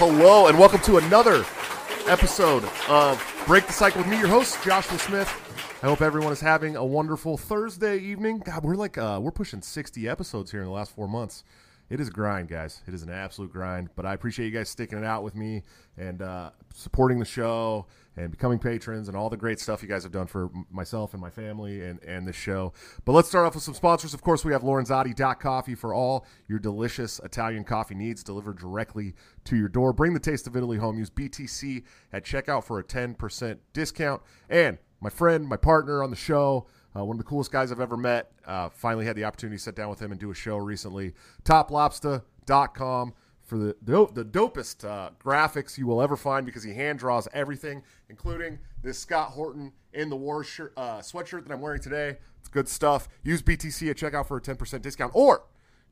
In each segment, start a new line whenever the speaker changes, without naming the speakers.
Hello, and welcome to another episode of Break the Cycle with me, your host, Joshua Smith. I hope everyone is having a wonderful Thursday evening. God, we're like uh, we're pushing 60 episodes here in the last four months. It is a grind, guys. It is an absolute grind. But I appreciate you guys sticking it out with me and uh, supporting the show and becoming patrons and all the great stuff you guys have done for myself and my family and, and this show. But let's start off with some sponsors. Of course, we have Coffee for all your delicious Italian coffee needs delivered directly to your door. Bring the taste of Italy home. Use BTC at checkout for a 10% discount. And my friend, my partner on the show, uh, one of the coolest guys I've ever met. Uh, finally had the opportunity to sit down with him and do a show recently. TopLobsta.com for the dope, the dopest uh, graphics you will ever find because he hand draws everything, including this Scott Horton in the War shirt, uh, sweatshirt that I'm wearing today. It's good stuff. Use BTC at checkout for a 10% discount or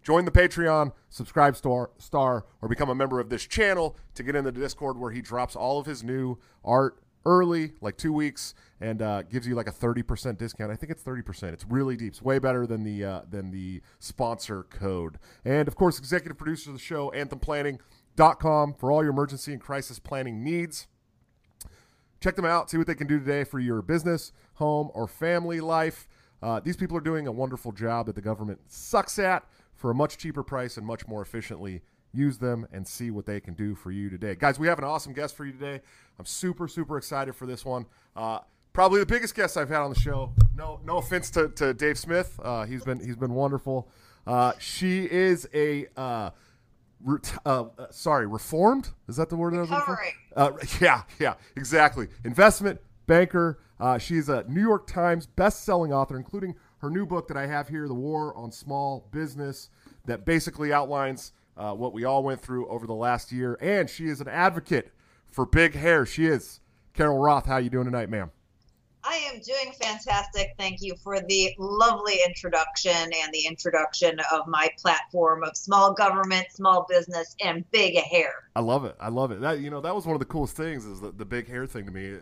join the Patreon, subscribe star, star, or become a member of this channel to get in the Discord where he drops all of his new art early, like two weeks, and uh, gives you like a thirty percent discount. I think it's thirty percent. It's really deep. It's way better than the uh, than the sponsor code. And of course, executive producer of the show, AnthemPlanning.com for all your emergency and crisis planning needs. Check them out. See what they can do today for your business, home, or family life. Uh, these people are doing a wonderful job that the government sucks at for a much cheaper price and much more efficiently use them and see what they can do for you today. Guys, we have an awesome guest for you today. I'm super, super excited for this one. Uh, probably the biggest guest I've had on the show. No, no offense to, to Dave Smith. Uh, he's been he's been wonderful. Uh, she is a uh, re- uh, uh, sorry, reformed. Is that the word?
Recovering.
Uh, yeah, yeah, exactly. Investment banker. she's a New York Times best-selling author, including her new book that I have here, "The War on Small Business," that basically outlines uh, what we all went through over the last year. And she is an advocate for big hair. She is. Carol Roth, how are you doing tonight, ma'am?
I am doing fantastic. Thank you for the lovely introduction and the introduction of my platform of small government, small business, and big hair.
I love it. I love it. That you know that was one of the coolest things is the, the big hair thing to me.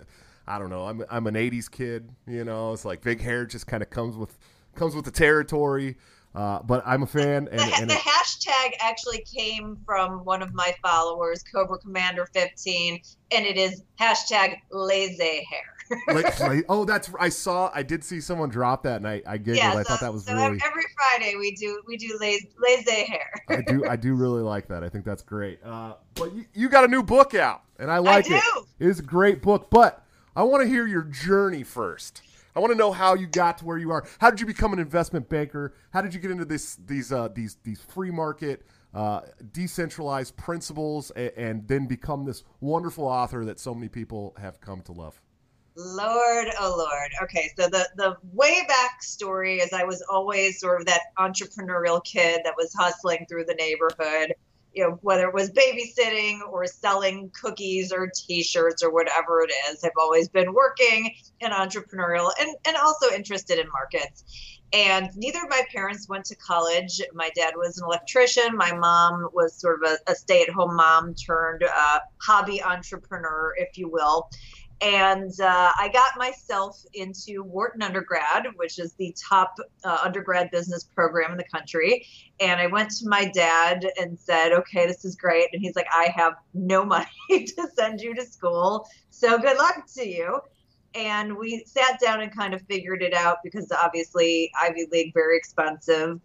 I don't know. I'm I'm an '80s kid. You know, it's like big hair just kind of comes with comes with the territory. Uh, but I'm a fan. And,
the,
and
the hashtag actually came from one of my followers, Cobra Commander 15, and it is hashtag lazy hair.
like, like, oh, that's I saw. I did see someone drop that, and I, I giggled. Yeah, so, I thought that was
so
really.
Every Friday we do we do lazy, lazy hair.
I do I do really like that. I think that's great. Uh, but you, you got a new book out, and I like
I
it. It is a great book, but I want to hear your journey first. I want to know how you got to where you are. How did you become an investment banker? How did you get into this these uh, these these free market uh, decentralized principles and, and, then become this wonderful author that so many people have come to love?
Lord, oh Lord. Okay, so the the way back story is I was always sort of that entrepreneurial kid that was hustling through the neighborhood you know, whether it was babysitting or selling cookies or t-shirts or whatever it is, I've always been working and entrepreneurial and, and also interested in markets. And neither of my parents went to college. My dad was an electrician. My mom was sort of a, a stay-at-home mom turned uh, hobby entrepreneur, if you will. And uh, I got myself into Wharton undergrad, which is the top uh, undergrad business program in the country. And I went to my dad and said, okay, this is great. And he's like, I have no money to send you to school. So good luck to you. And we sat down and kind of figured it out because obviously Ivy League, very expensive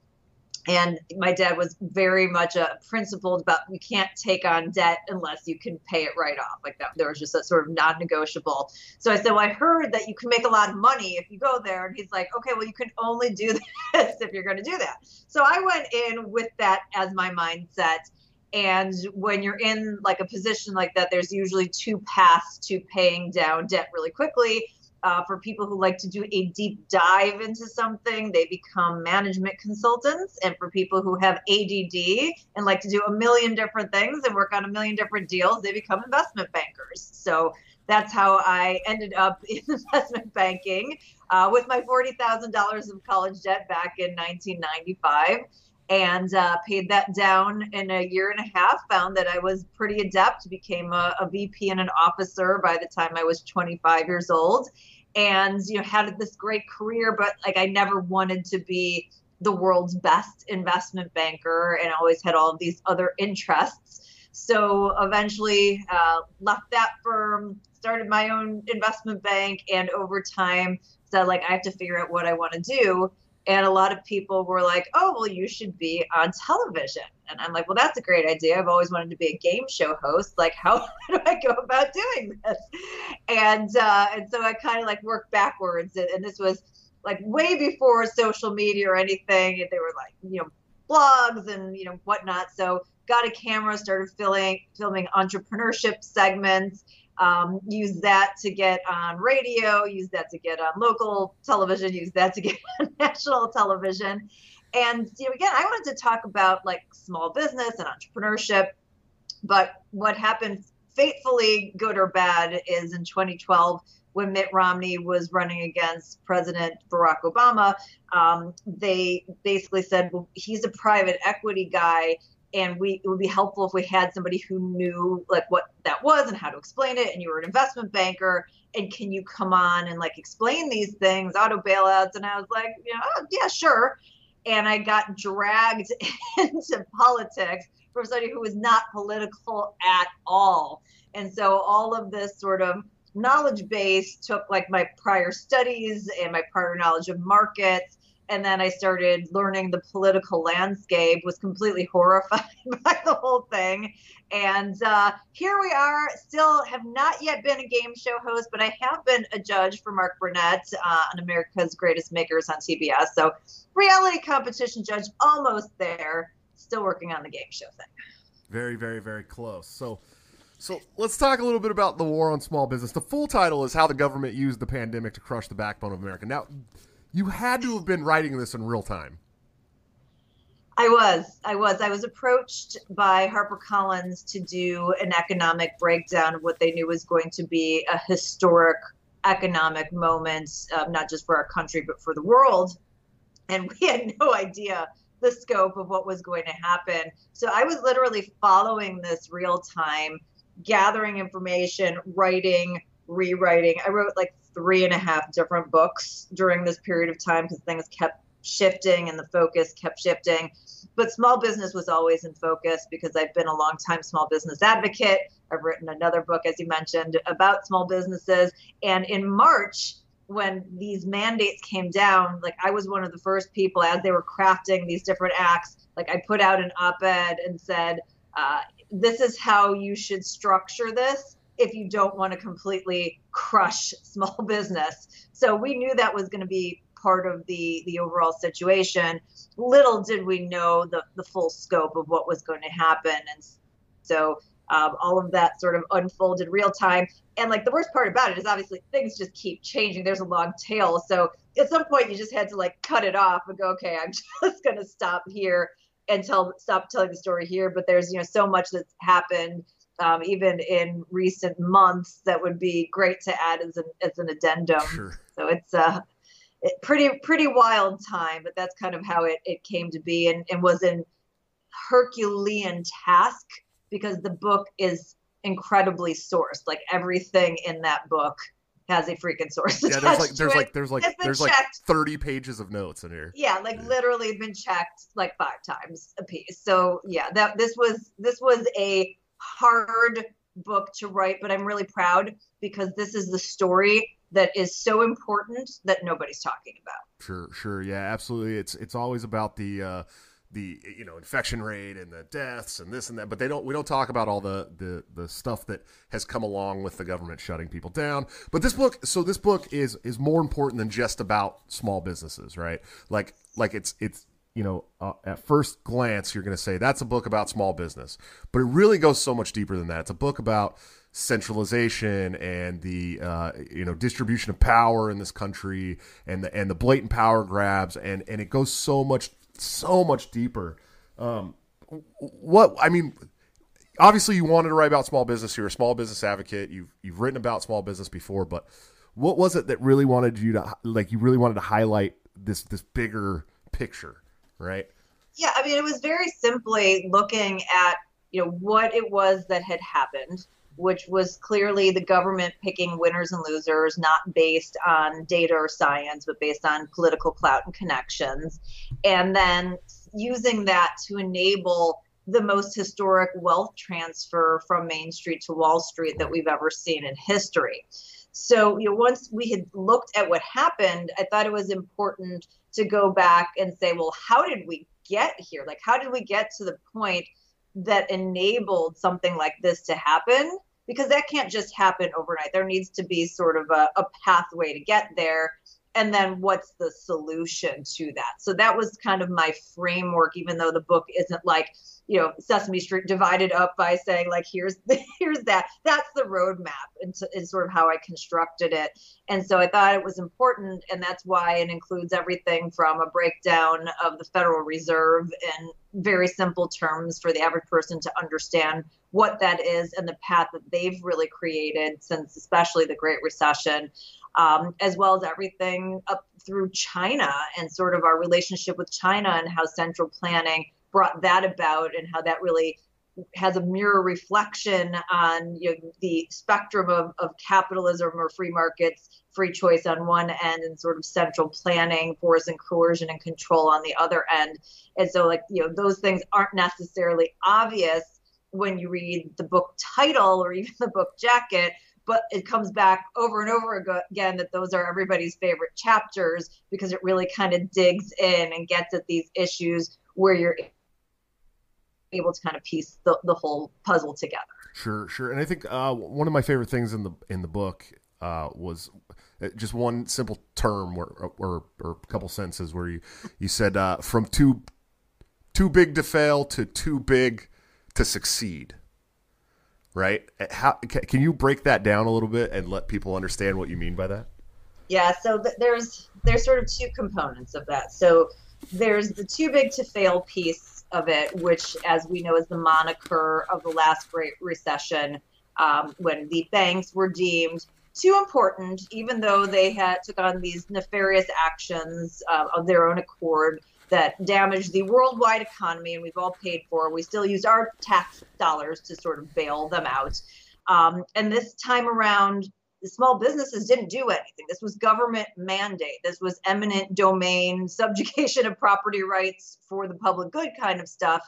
and my dad was very much a principled about you can't take on debt unless you can pay it right off. Like that there was just a sort of non-negotiable. So i said well i heard that you can make a lot of money if you go there. And he's like okay well you can only do this if you're going to do that. So i went in with that as my mindset. And when you're in like a position like that there's usually two paths to paying down debt really quickly uh, for people who like to do a deep dive into something, they become management consultants. And for people who have ADD and like to do a million different things and work on a million different deals, they become investment bankers. So that's how I ended up in investment banking uh, with my $40,000 of college debt back in 1995 and uh, paid that down in a year and a half. Found that I was pretty adept, became a, a, VP and an officer by the time I was 25 years old, and you know had this great career. But like I never wanted to be the world's best investment banker, and always had all of these other interests. So eventually uh, left that firm, started my own investment bank, and over time said like I have to figure out what I want to do. And a lot of people were like, "Oh, well, you should be on television." And I'm like, "Well, that's a great idea. I've always wanted to be a game show host. Like, how do I go about doing this?" And uh, and so I kind of like worked backwards. And this was like way before social media or anything. They were like, you know, blogs and you know whatnot. So got a camera, started filming filming entrepreneurship segments. Um, use that to get on radio, use that to get on local television, use that to get on national television. And you know, again, I wanted to talk about like small business and entrepreneurship. But what happened, fatefully, good or bad, is in 2012 when Mitt Romney was running against President Barack Obama, um, they basically said, well, he's a private equity guy. And we it would be helpful if we had somebody who knew like what that was and how to explain it. And you were an investment banker, and can you come on and like explain these things, auto bailouts? And I was like, you know, oh, yeah, sure. And I got dragged into politics from somebody who was not political at all. And so all of this sort of knowledge base took like my prior studies and my prior knowledge of markets and then i started learning the political landscape was completely horrified by the whole thing and uh, here we are still have not yet been a game show host but i have been a judge for mark burnett uh, on america's greatest makers on cbs so reality competition judge almost there still working on the game show thing
very very very close so so let's talk a little bit about the war on small business. The full title is How the Government Used the Pandemic to Crush the Backbone of America. Now, you had to have been writing this in real time.
I was. I was. I was approached by HarperCollins to do an economic breakdown of what they knew was going to be a historic economic moment, um, not just for our country, but for the world. And we had no idea the scope of what was going to happen. So I was literally following this real time gathering information, writing, rewriting. I wrote like three and a half different books during this period of time because things kept shifting and the focus kept shifting. But small business was always in focus because I've been a long time small business advocate. I've written another book, as you mentioned, about small businesses. And in March, when these mandates came down, like I was one of the first people as they were crafting these different acts, like I put out an op ed and said, uh, this is how you should structure this if you don't want to completely crush small business. So we knew that was going to be part of the the overall situation. Little did we know the the full scope of what was going to happen, and so um, all of that sort of unfolded real time. And like the worst part about it is obviously things just keep changing. There's a long tail, so at some point you just had to like cut it off and go, okay, I'm just going to stop here and tell stop telling the story here but there's you know so much that's happened um, even in recent months that would be great to add as an as an addendum sure. so it's uh it, pretty pretty wild time but that's kind of how it, it came to be and, and was an herculean task because the book is incredibly sourced like everything in that book has a freaking source.
Yeah, there's like there's like there's like there's like thirty pages of notes in here.
Yeah, like yeah. literally been checked like five times a piece. So yeah, that this was this was a hard book to write, but I'm really proud because this is the story that is so important that nobody's talking about.
Sure, sure, yeah, absolutely. It's it's always about the. Uh, the you know infection rate and the deaths and this and that but they don't we don't talk about all the the the stuff that has come along with the government shutting people down but this book so this book is is more important than just about small businesses right like like it's it's you know uh, at first glance you're going to say that's a book about small business but it really goes so much deeper than that it's a book about centralization and the uh, you know distribution of power in this country and the and the blatant power grabs and and it goes so much so much deeper. Um, what I mean, obviously, you wanted to write about small business. You're a small business advocate. You've you've written about small business before, but what was it that really wanted you to like? You really wanted to highlight this this bigger picture, right?
Yeah, I mean, it was very simply looking at you know what it was that had happened which was clearly the government picking winners and losers, not based on data or science, but based on political clout and connections. And then using that to enable the most historic wealth transfer from Main Street to Wall Street that we've ever seen in history. So, you know, once we had looked at what happened, I thought it was important to go back and say, well, how did we get here? Like, how did we get to the point that enabled something like this to happen? Because that can't just happen overnight. There needs to be sort of a, a pathway to get there and then what's the solution to that? So that was kind of my framework even though the book isn't like you know sesame street divided up by saying like here's the, here's that. That's the roadmap and is sort of how i constructed it. And so i thought it was important and that's why it includes everything from a breakdown of the federal reserve in very simple terms for the average person to understand what that is and the path that they've really created since especially the great recession um, as well as everything up through China and sort of our relationship with China and how central planning brought that about and how that really has a mirror reflection on you know, the spectrum of, of capitalism or free markets, free choice on one end, and sort of central planning, force and coercion and control on the other end. And so, like, you know, those things aren't necessarily obvious when you read the book title or even the book jacket, but it comes back over and over again that those are everybody's favorite chapters because it really kind of digs in and gets at these issues where you're able to kind of piece the, the whole puzzle together.
Sure, sure. And I think uh, one of my favorite things in the in the book uh, was uh, just one simple term or, or, or a couple sentences where you you said uh, from too too big to fail to too big to succeed right? How can you break that down a little bit and let people understand what you mean by that?
Yeah, so th- there's there's sort of two components of that. So there's the too big to fail piece of it, which, as we know, is the moniker of the last Great Recession, um, when the banks were deemed too important, even though they had took on these nefarious actions uh, of their own accord that damaged the worldwide economy and we've all paid for. We still use our tax dollars to sort of bail them out. Um, and this time around, the small businesses didn't do anything. This was government mandate. This was eminent domain, subjugation of property rights for the public good kind of stuff.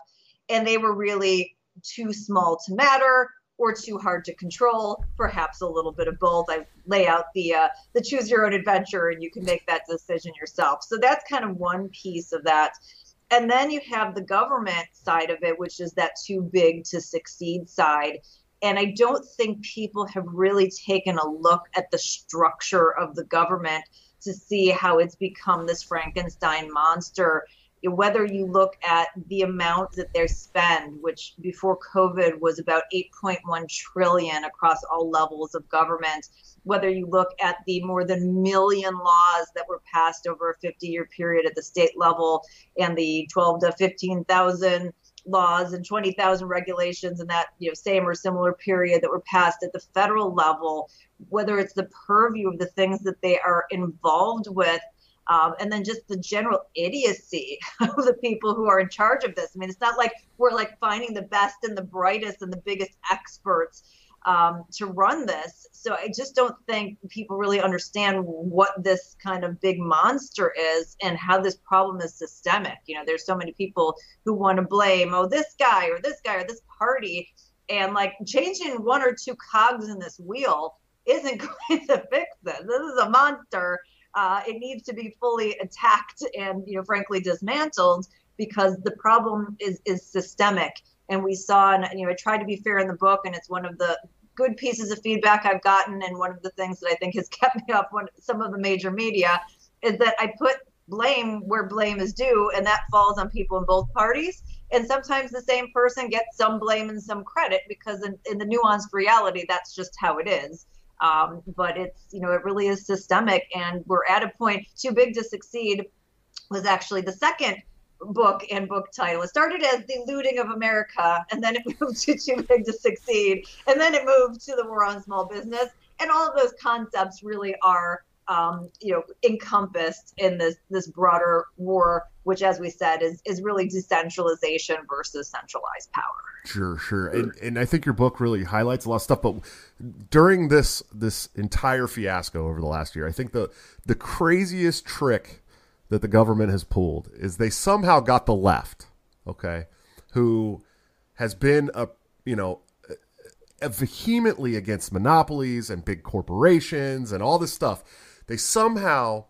And they were really too small to matter or too hard to control, perhaps a little bit of both. I lay out the uh, the choose your own adventure, and you can make that decision yourself. So that's kind of one piece of that. And then you have the government side of it, which is that too big to succeed side. And I don't think people have really taken a look at the structure of the government to see how it's become this Frankenstein monster whether you look at the amount that they spend, which before COVID was about 8.1 trillion across all levels of government, whether you look at the more than million laws that were passed over a 50 year period at the state level and the 12 to 15,000 laws and 20,000 regulations in that you know same or similar period that were passed at the federal level whether it's the purview of the things that they are involved with um, and then just the general idiocy of the people who are in charge of this. I mean, it's not like we're like finding the best and the brightest and the biggest experts um, to run this. So I just don't think people really understand what this kind of big monster is and how this problem is systemic. You know, there's so many people who want to blame, oh, this guy or this guy or this party. And like changing one or two cogs in this wheel isn't going to fix this. This is a monster uh, it needs to be fully attacked and, you know, frankly dismantled because the problem is is systemic. And we saw, and you know, I tried to be fair in the book, and it's one of the good pieces of feedback I've gotten, and one of the things that I think has kept me up when some of the major media is that I put blame where blame is due, and that falls on people in both parties. And sometimes the same person gets some blame and some credit because in, in the nuanced reality, that's just how it is. Um, but it's, you know, it really is systemic. And we're at a point too big to succeed was actually the second book and book title. It started as The Looting of America, and then it moved to Too Big to Succeed, and then it moved to The War on Small Business. And all of those concepts really are um, you know, encompassed in this this broader war, which, as we said, is is really decentralization versus centralized power.
Sure, sure, and and I think your book really highlights a lot of stuff. But during this this entire fiasco over the last year, I think the the craziest trick that the government has pulled is they somehow got the left, okay, who has been a you know vehemently against monopolies and big corporations and all this stuff. They somehow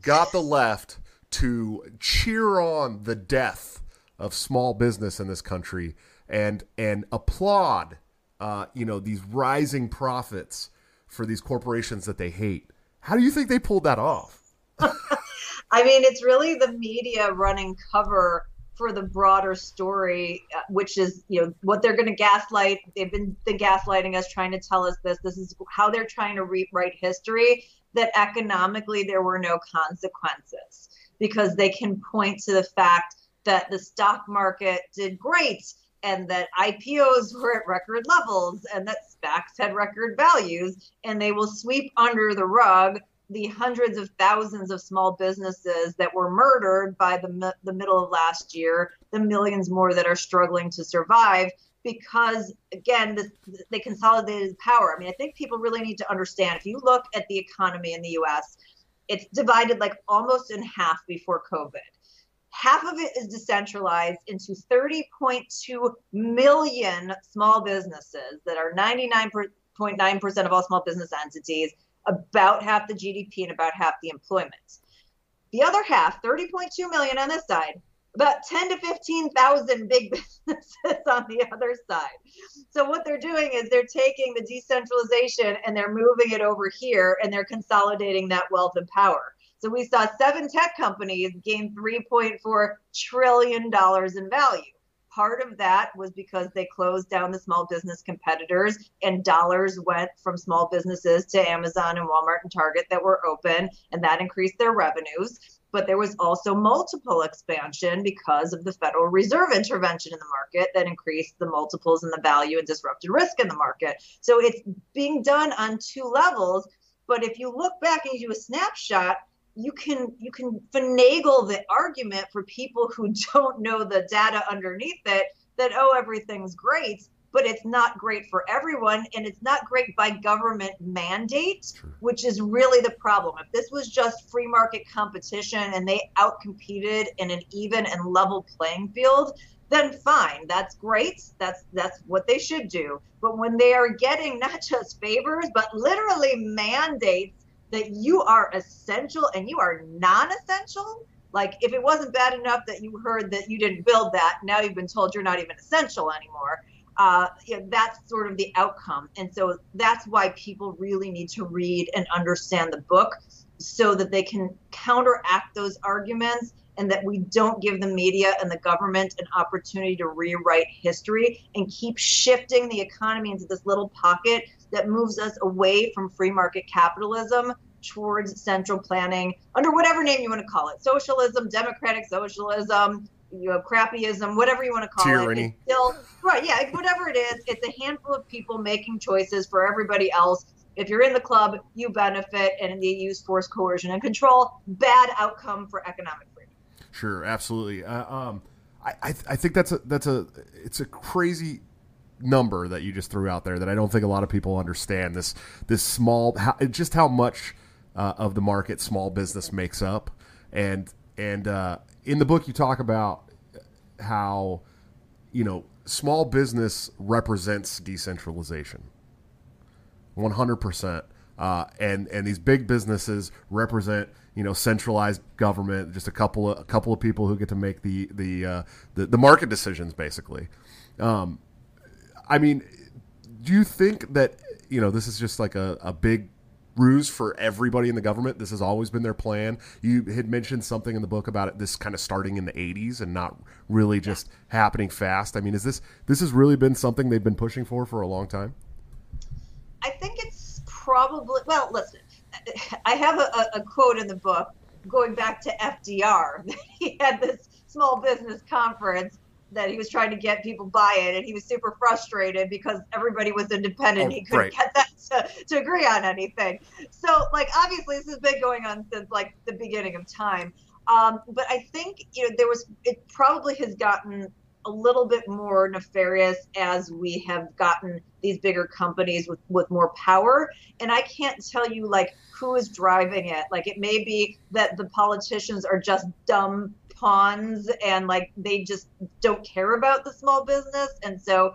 got the left to cheer on the death of small business in this country and and applaud uh, you know these rising profits for these corporations that they hate. How do you think they pulled that off?
I mean, it's really the media running cover for the broader story, uh, which is you know what they're going to gaslight. They've been the gaslighting us, trying to tell us this. This is how they're trying to rewrite history. That economically there were no consequences because they can point to the fact that the stock market did great and that IPOs were at record levels and that SPACs had record values, and they will sweep under the rug the hundreds of thousands of small businesses that were murdered by the, the middle of last year, the millions more that are struggling to survive because again they consolidated power. I mean i think people really need to understand if you look at the economy in the us it's divided like almost in half before covid half of it is decentralized into 30.2 million small businesses that are 99.9% of all small business entities about half the GDP and about half the employment. The other half, 30.2 million on this side, about 10 to 15,000 big businesses on the other side. So what they're doing is they're taking the decentralization and they're moving it over here and they're consolidating that wealth and power. So we saw seven tech companies gain 3.4 trillion dollars in value part of that was because they closed down the small business competitors and dollars went from small businesses to Amazon and Walmart and Target that were open and that increased their revenues but there was also multiple expansion because of the Federal Reserve intervention in the market that increased the multiples and the value and disrupted risk in the market. So it's being done on two levels. But if you look back and you do a snapshot, you can you can finagle the argument for people who don't know the data underneath it that oh everything's great but it's not great for everyone and it's not great by government mandate which is really the problem. If this was just free market competition and they outcompeted in an even and level playing field then fine that's great that's that's what they should do. But when they are getting not just favors but literally mandates that you are essential and you are non-essential? Like if it wasn't bad enough that you heard that you didn't build that now you've been told you're not even essential anymore. Uh, you know, that's sort of the outcome. And so that's why people really need to read and understand the book so that they can counteract those arguments and that we don't give the media and the government an opportunity to rewrite history and keep shifting the economy into this little pocket that moves us away from free market capitalism towards central planning under whatever name you want to call it socialism democratic socialism you know crappyism whatever you want to call
Tyranny.
it it's still right yeah whatever it is it's a handful of people making choices for everybody else if you're in the club you benefit and they use force coercion and control bad outcome for economic
sure absolutely uh, um, I, I, I think that's a that's a it's a crazy number that you just threw out there that I don't think a lot of people understand. This this small, how, just how much uh, of the market small business makes up, and and uh, in the book you talk about how you know small business represents decentralization, one hundred percent. Uh, and and these big businesses represent you know centralized government, just a couple of a couple of people who get to make the the uh, the, the, market decisions basically. Um, I mean, do you think that you know this is just like a, a big ruse for everybody in the government? This has always been their plan. You had mentioned something in the book about it, this kind of starting in the '80s and not really just yeah. happening fast. I mean, is this this has really been something they've been pushing for for a long time?
I think it's probably well. Listen, I have a, a quote in the book going back to FDR. he had this small business conference that he was trying to get people buy it and he was super frustrated because everybody was independent oh, he couldn't right. get them to, to agree on anything so like obviously this has been going on since like the beginning of time um, but i think you know there was it probably has gotten a little bit more nefarious as we have gotten these bigger companies with, with more power. And I can't tell you like who is driving it. Like it may be that the politicians are just dumb pawns and like they just don't care about the small business. And so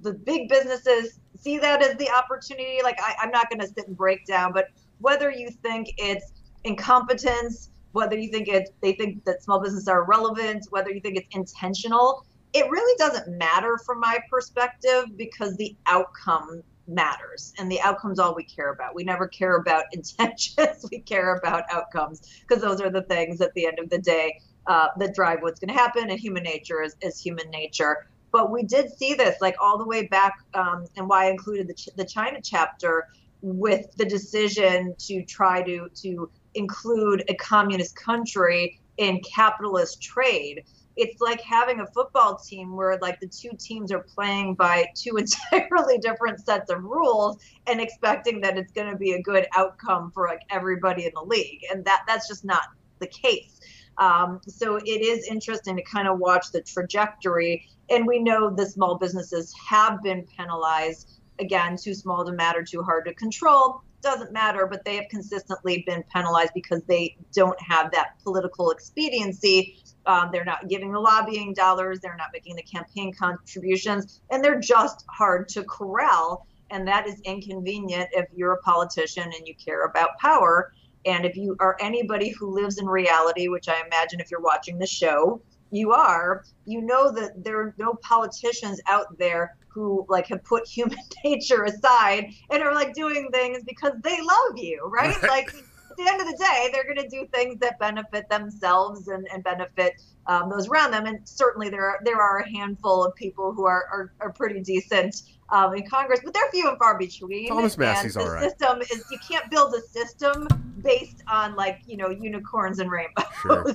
the big businesses see that as the opportunity. Like I, I'm not going to sit and break down, but whether you think it's incompetence, whether you think it they think that small businesses are relevant, whether you think it's intentional, it really doesn't matter from my perspective because the outcome matters and the outcomes all we care about. We never care about intentions. We care about outcomes because those are the things at the end of the day uh, that drive what's going to happen and human nature is, is human nature. But we did see this like all the way back um, and why i included the, the china chapter with the decision to try to to include a communist country in capitalist trade it's like having a football team where like the two teams are playing by two entirely different sets of rules and expecting that it's going to be a good outcome for like everybody in the league. And that that's just not the case. Um, so it is interesting to kind of watch the trajectory. And we know the small businesses have been penalized again too small to matter too hard to control. Doesn't matter, but they have consistently been penalized because they don't have that political expediency. Um, they're not giving the lobbying dollars, they're not making the campaign contributions, and they're just hard to corral. And that is inconvenient if you're a politician and you care about power. And if you are anybody who lives in reality, which I imagine if you're watching the show, you are, you know that there are no politicians out there who like have put human nature aside and are like doing things because they love you, right? right. Like the end of the day, they're going to do things that benefit themselves and, and benefit um, those around them. And certainly there are there are a handful of people who are are, are pretty decent um, in Congress, but they're few and far between.
Thomas Massie's
all
right.
System is you can't build a system based on like you know unicorns and rainbows.
Sure.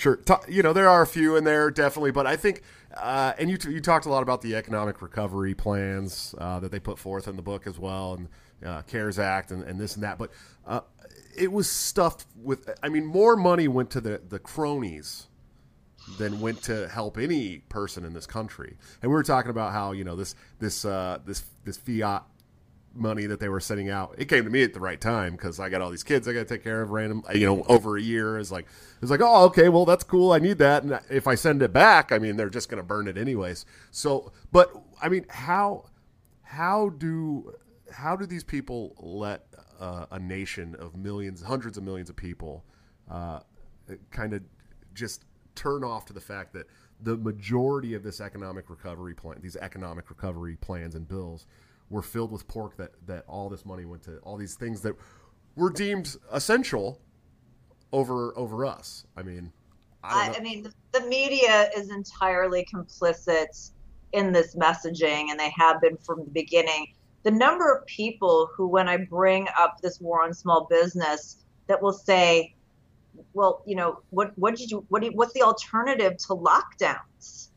Sure, you know there are a few in there definitely, but I think, uh, and you t- you talked a lot about the economic recovery plans uh, that they put forth in the book as well, and uh, CARES Act and, and this and that. But uh, it was stuffed with. I mean, more money went to the the cronies than went to help any person in this country. And we were talking about how you know this this uh, this this fiat money that they were sending out. It came to me at the right time because I got all these kids I got to take care of. Random, you know, over a year is like it's like, oh, okay, well that's cool. I need that, and if I send it back, I mean, they're just going to burn it anyways. So, but I mean, how how do how do these people let uh, a nation of millions, hundreds of millions of people, uh, kind of just turn off to the fact that the majority of this economic recovery plan, these economic recovery plans and bills, were filled with pork that that all this money went to all these things that were deemed essential over over us. I mean,
I, I mean, the, the media is entirely complicit in this messaging, and they have been from the beginning. The number of people who, when I bring up this war on small business, that will say, "Well, you know, what what did you what what's the alternative to lockdowns?"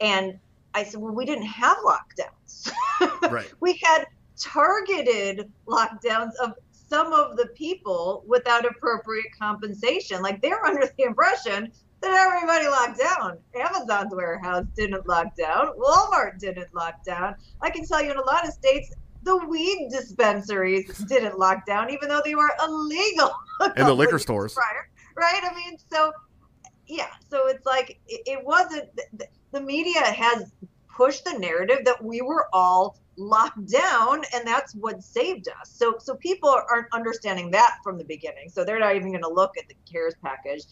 And I said, well, we didn't have lockdowns.
Right.
we had targeted lockdowns of some of the people without appropriate compensation. Like they're under the impression that everybody locked down. Amazon's warehouse didn't lock down. Walmart didn't lock down. I can tell you in a lot of states, the weed dispensaries didn't lock down, even though they were illegal.
In the liquor stores.
Prior, right? I mean, so yeah, so it's like it, it wasn't. The, the media has pushed the narrative that we were all locked down and that's what saved us so so people aren't understanding that from the beginning so they're not even going to look at the cares package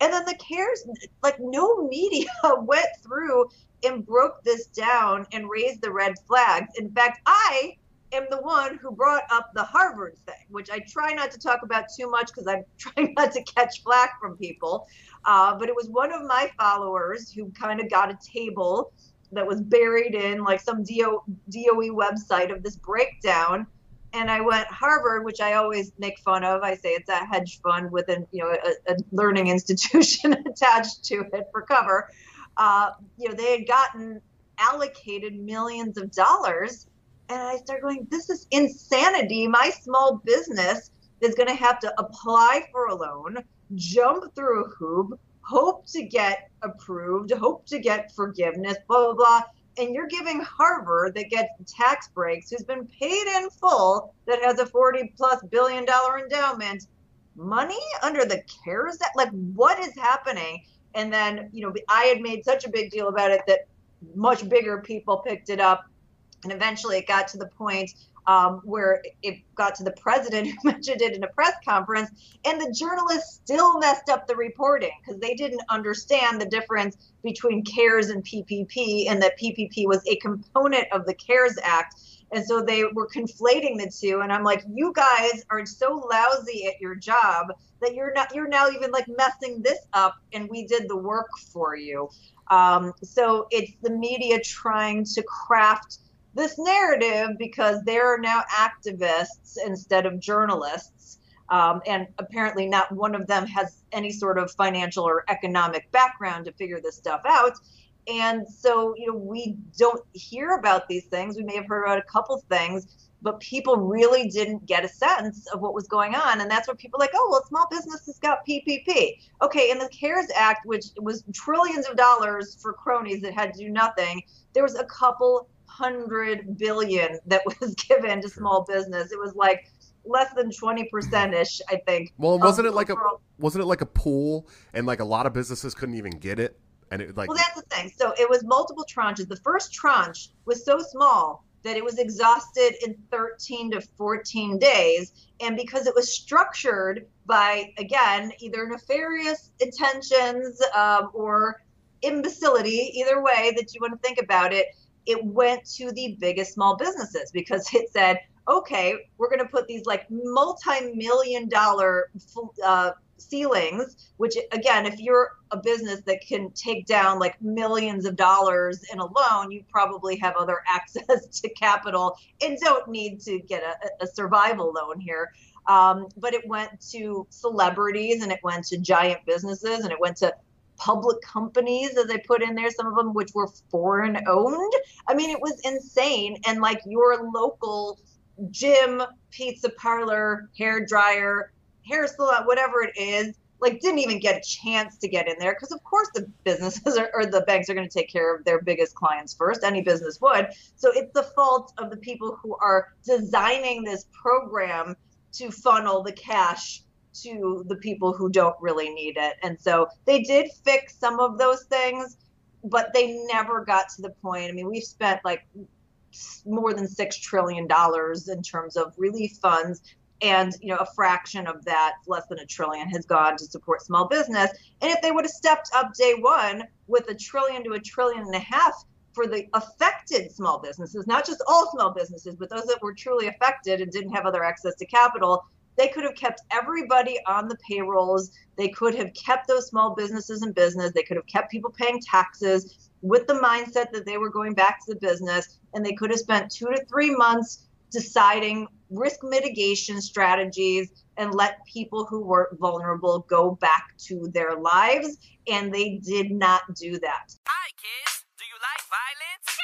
and then the cares like no media went through and broke this down and raised the red flags in fact i am the one who brought up the harvard thing which i try not to talk about too much because i'm trying not to catch flack from people uh, but it was one of my followers who kind of got a table that was buried in like some DO, DOE website of this breakdown. And I went Harvard, which I always make fun of. I say it's a hedge fund with an you know a, a learning institution attached to it for cover. Uh, you know they had gotten allocated millions of dollars, and I started going, "This is insanity! My small business is going to have to apply for a loan, jump through a hoop, hope to get approved, hope to get forgiveness, blah, blah, blah. And you're giving Harvard that gets tax breaks, who's been paid in full, that has a 40 plus billion dollar endowment, money under the CARES Act? Like, what is happening? And then, you know, I had made such a big deal about it that much bigger people picked it up. And eventually it got to the point um, where it got to the president who mentioned it in a press conference, and the journalists still messed up the reporting because they didn't understand the difference between CARES and PPP, and that PPP was a component of the CARES Act. And so they were conflating the two, and I'm like, you guys are so lousy at your job that you're not, you're now even like messing this up, and we did the work for you. Um, so it's the media trying to craft this narrative because there are now activists instead of journalists. Um, and apparently, not one of them has any sort of financial or economic background to figure this stuff out. And so, you know, we don't hear about these things. We may have heard about a couple things, but people really didn't get a sense of what was going on. And that's what people like, oh, well, small businesses got PPP. Okay, in the CARES Act, which was trillions of dollars for cronies that had to do nothing, there was a couple hundred billion that was given to small business. It was like less than 20% ish, I think.
Well, wasn't it like a wasn't it like a pool and like a lot of businesses couldn't even get it? And it like
Well, that's the thing. So it was multiple tranches. The first tranche was so small that it was exhausted in 13 to 14 days and because it was structured by again either nefarious intentions um, or imbecility either way that you want to think about it it went to the biggest small businesses because it said, okay, we're going to put these like multi-million dollar uh, ceilings, which again, if you're a business that can take down like millions of dollars in a loan, you probably have other access to capital and don't need to get a, a survival loan here. Um, but it went to celebrities and it went to giant businesses and it went to public companies that they put in there, some of them which were foreign owned. I mean, it was insane. And like your local gym, pizza parlor, hair dryer, hair salon, whatever it is, like didn't even get a chance to get in there because of course the businesses are, or the banks are going to take care of their biggest clients first any business would so it's the fault of the people who are designing this program to funnel the cash to the people who don't really need it. And so they did fix some of those things, but they never got to the point. I mean, we've spent like more than six trillion dollars in terms of relief funds and you know a fraction of that less than a trillion has gone to support small business and if they would have stepped up day one with a trillion to a trillion and a half for the affected small businesses not just all small businesses but those that were truly affected and didn't have other access to capital they could have kept everybody on the payrolls. They could have kept those small businesses in business. They could have kept people paying taxes with the mindset that they were going back to the business. And they could have spent two to three months deciding risk mitigation strategies and let people who were vulnerable go back to their lives. And they did not do that.
Hi, kids. Do you like violence?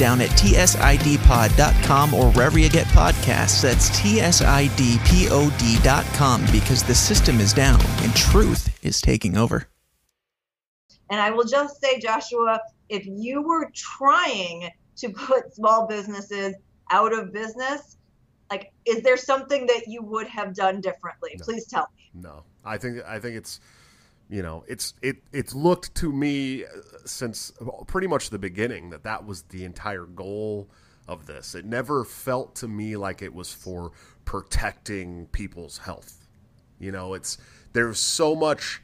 down at tsidpod.com or wherever you get podcasts. That's tsidpod.com because the system is down and truth is taking over.
And I will just say, Joshua, if you were trying to put small businesses out of business, like is there something that you would have done differently? No. Please tell me.
No. I think I think it's you know it's it it's looked to me uh, since pretty much the beginning that that was the entire goal of this. It never felt to me like it was for protecting people's health. You know it's there's so much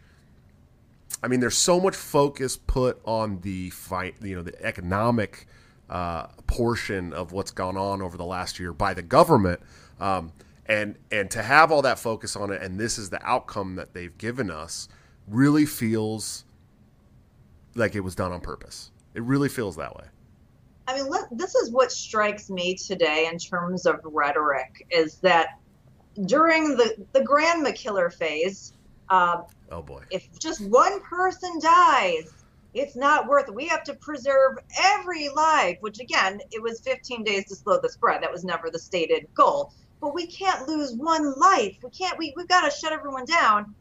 i mean there's so much focus put on the fight you know the economic uh, portion of what's gone on over the last year by the government um, and and to have all that focus on it and this is the outcome that they've given us really feels like it was done on purpose. It really feels that way.
I mean, this is what strikes me today in terms of rhetoric is that during the, the Grandma Killer phase, Um,
Oh boy.
if just one person dies, it's not worth it. We have to preserve every life, which again, it was 15 days to slow the spread. That was never the stated goal. But we can't lose one life. We can't, we, we've got to shut everyone down.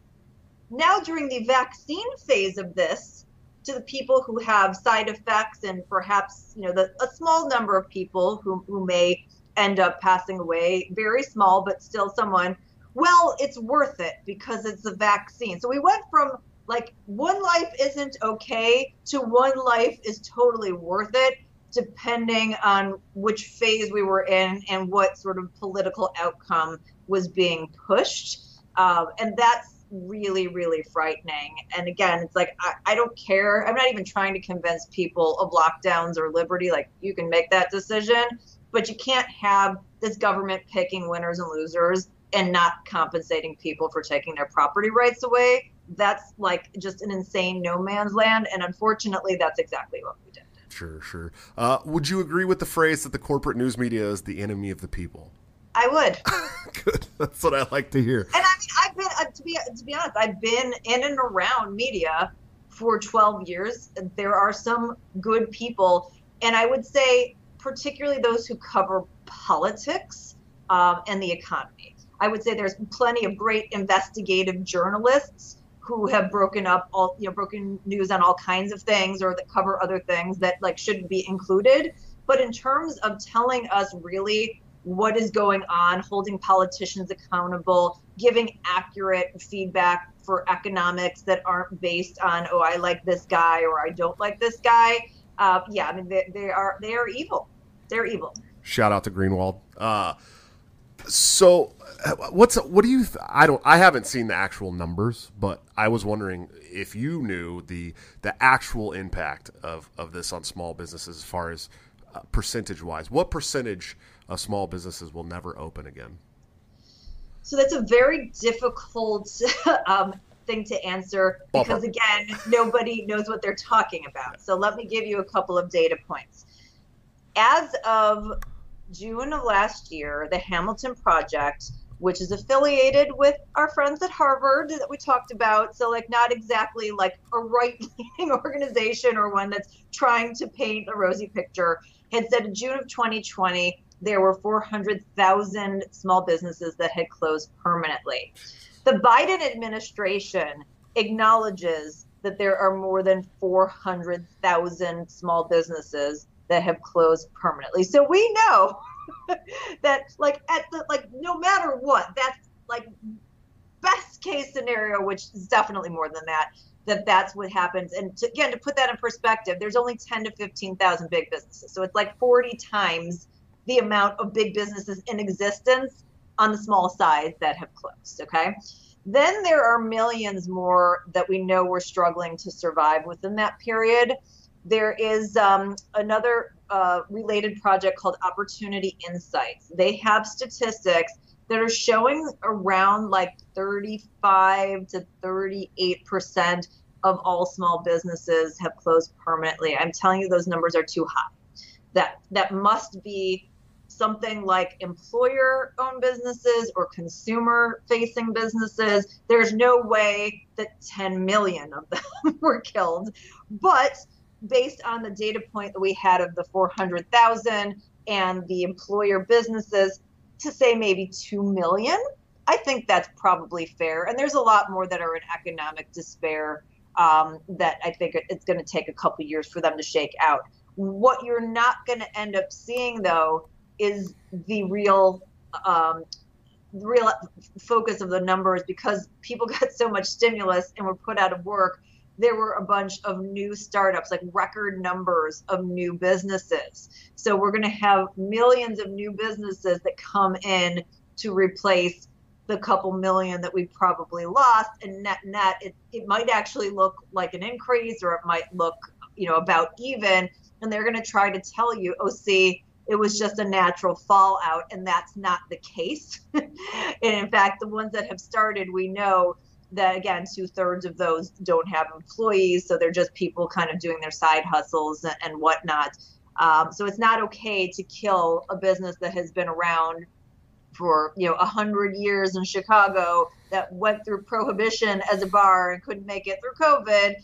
Now, during the vaccine phase of this, to the people who have side effects and perhaps, you know, the, a small number of people who, who may end up passing away, very small, but still someone well, it's worth it because it's a vaccine. So we went from like one life isn't okay to one life is totally worth it, depending on which phase we were in and what sort of political outcome was being pushed. Um, and that's really, really frightening. And again, it's like, I, I don't care. I'm not even trying to convince people of lockdowns or liberty. Like, you can make that decision, but you can't have this government picking winners and losers and not compensating people for taking their property rights away. That's like just an insane no man's land. And unfortunately, that's exactly what we did.
Sure, sure. Uh, would you agree with the phrase that the corporate news media is the enemy of the people?
I would.
Good. That's what I like to hear.
And I mean, I've been uh, to be to be honest, I've been in and around media for 12 years. There are some good people, and I would say particularly those who cover politics um, and the economy. I would say there's plenty of great investigative journalists who have broken up all you know broken news on all kinds of things or that cover other things that like shouldn't be included. But in terms of telling us really what is going on, holding politicians accountable, giving accurate feedback for economics that aren't based on oh I like this guy or I don't like this guy. Uh, yeah, I mean they, they are they are evil. They're evil.
Shout out to Greenwald. Uh, so, what's what do you? Th- I don't. I haven't seen the actual numbers, but I was wondering if you knew the the actual impact of of this on small businesses as far as uh, percentage wise. What percentage of small businesses will never open again?
So that's a very difficult um, thing to answer because again, nobody knows what they're talking about. So let me give you a couple of data points. As of June of last year, the Hamilton Project, which is affiliated with our friends at Harvard that we talked about, so like not exactly like a right-leaning organization or one that's trying to paint a rosy picture, had said in June of 2020 there were 400,000 small businesses that had closed permanently. The Biden administration acknowledges that there are more than 400,000 small businesses that have closed permanently. So we know that like at the like no matter what, that's like best case scenario, which is definitely more than that, that that's what happens. And to, again, to put that in perspective, there's only 10 to 15,000 big businesses. So it's like 40 times the amount of big businesses in existence on the small side that have closed. Okay. Then there are millions more that we know were struggling to survive within that period. There is um, another uh, related project called Opportunity Insights. They have statistics that are showing around like 35 to 38 percent of all small businesses have closed permanently. I'm telling you, those numbers are too high. That that must be something like employer owned businesses or consumer facing businesses. There's no way that 10 million of them were killed. But based on the data point that we had of the 400,000 and the employer businesses, to say maybe 2 million, I think that's probably fair. And there's a lot more that are in economic despair um, that I think it's going to take a couple years for them to shake out. What you're not going to end up seeing, though, is the real um, real focus of the numbers because people got so much stimulus and were put out of work there were a bunch of new startups like record numbers of new businesses. So we're going to have millions of new businesses that come in to replace the couple million that we probably lost. And net net it, it might actually look like an increase or it might look you know about even. And they're going to try to tell you oh see it was just a natural fallout and that's not the case. And in fact the ones that have started we know that again two thirds of those don't have employees so they're just people kind of doing their side hustles and, whatnot. Um, so it's not okay to kill a business that has been around for you know a hundred years in Chicago that went through prohibition as a bar and couldn't make it through COVID,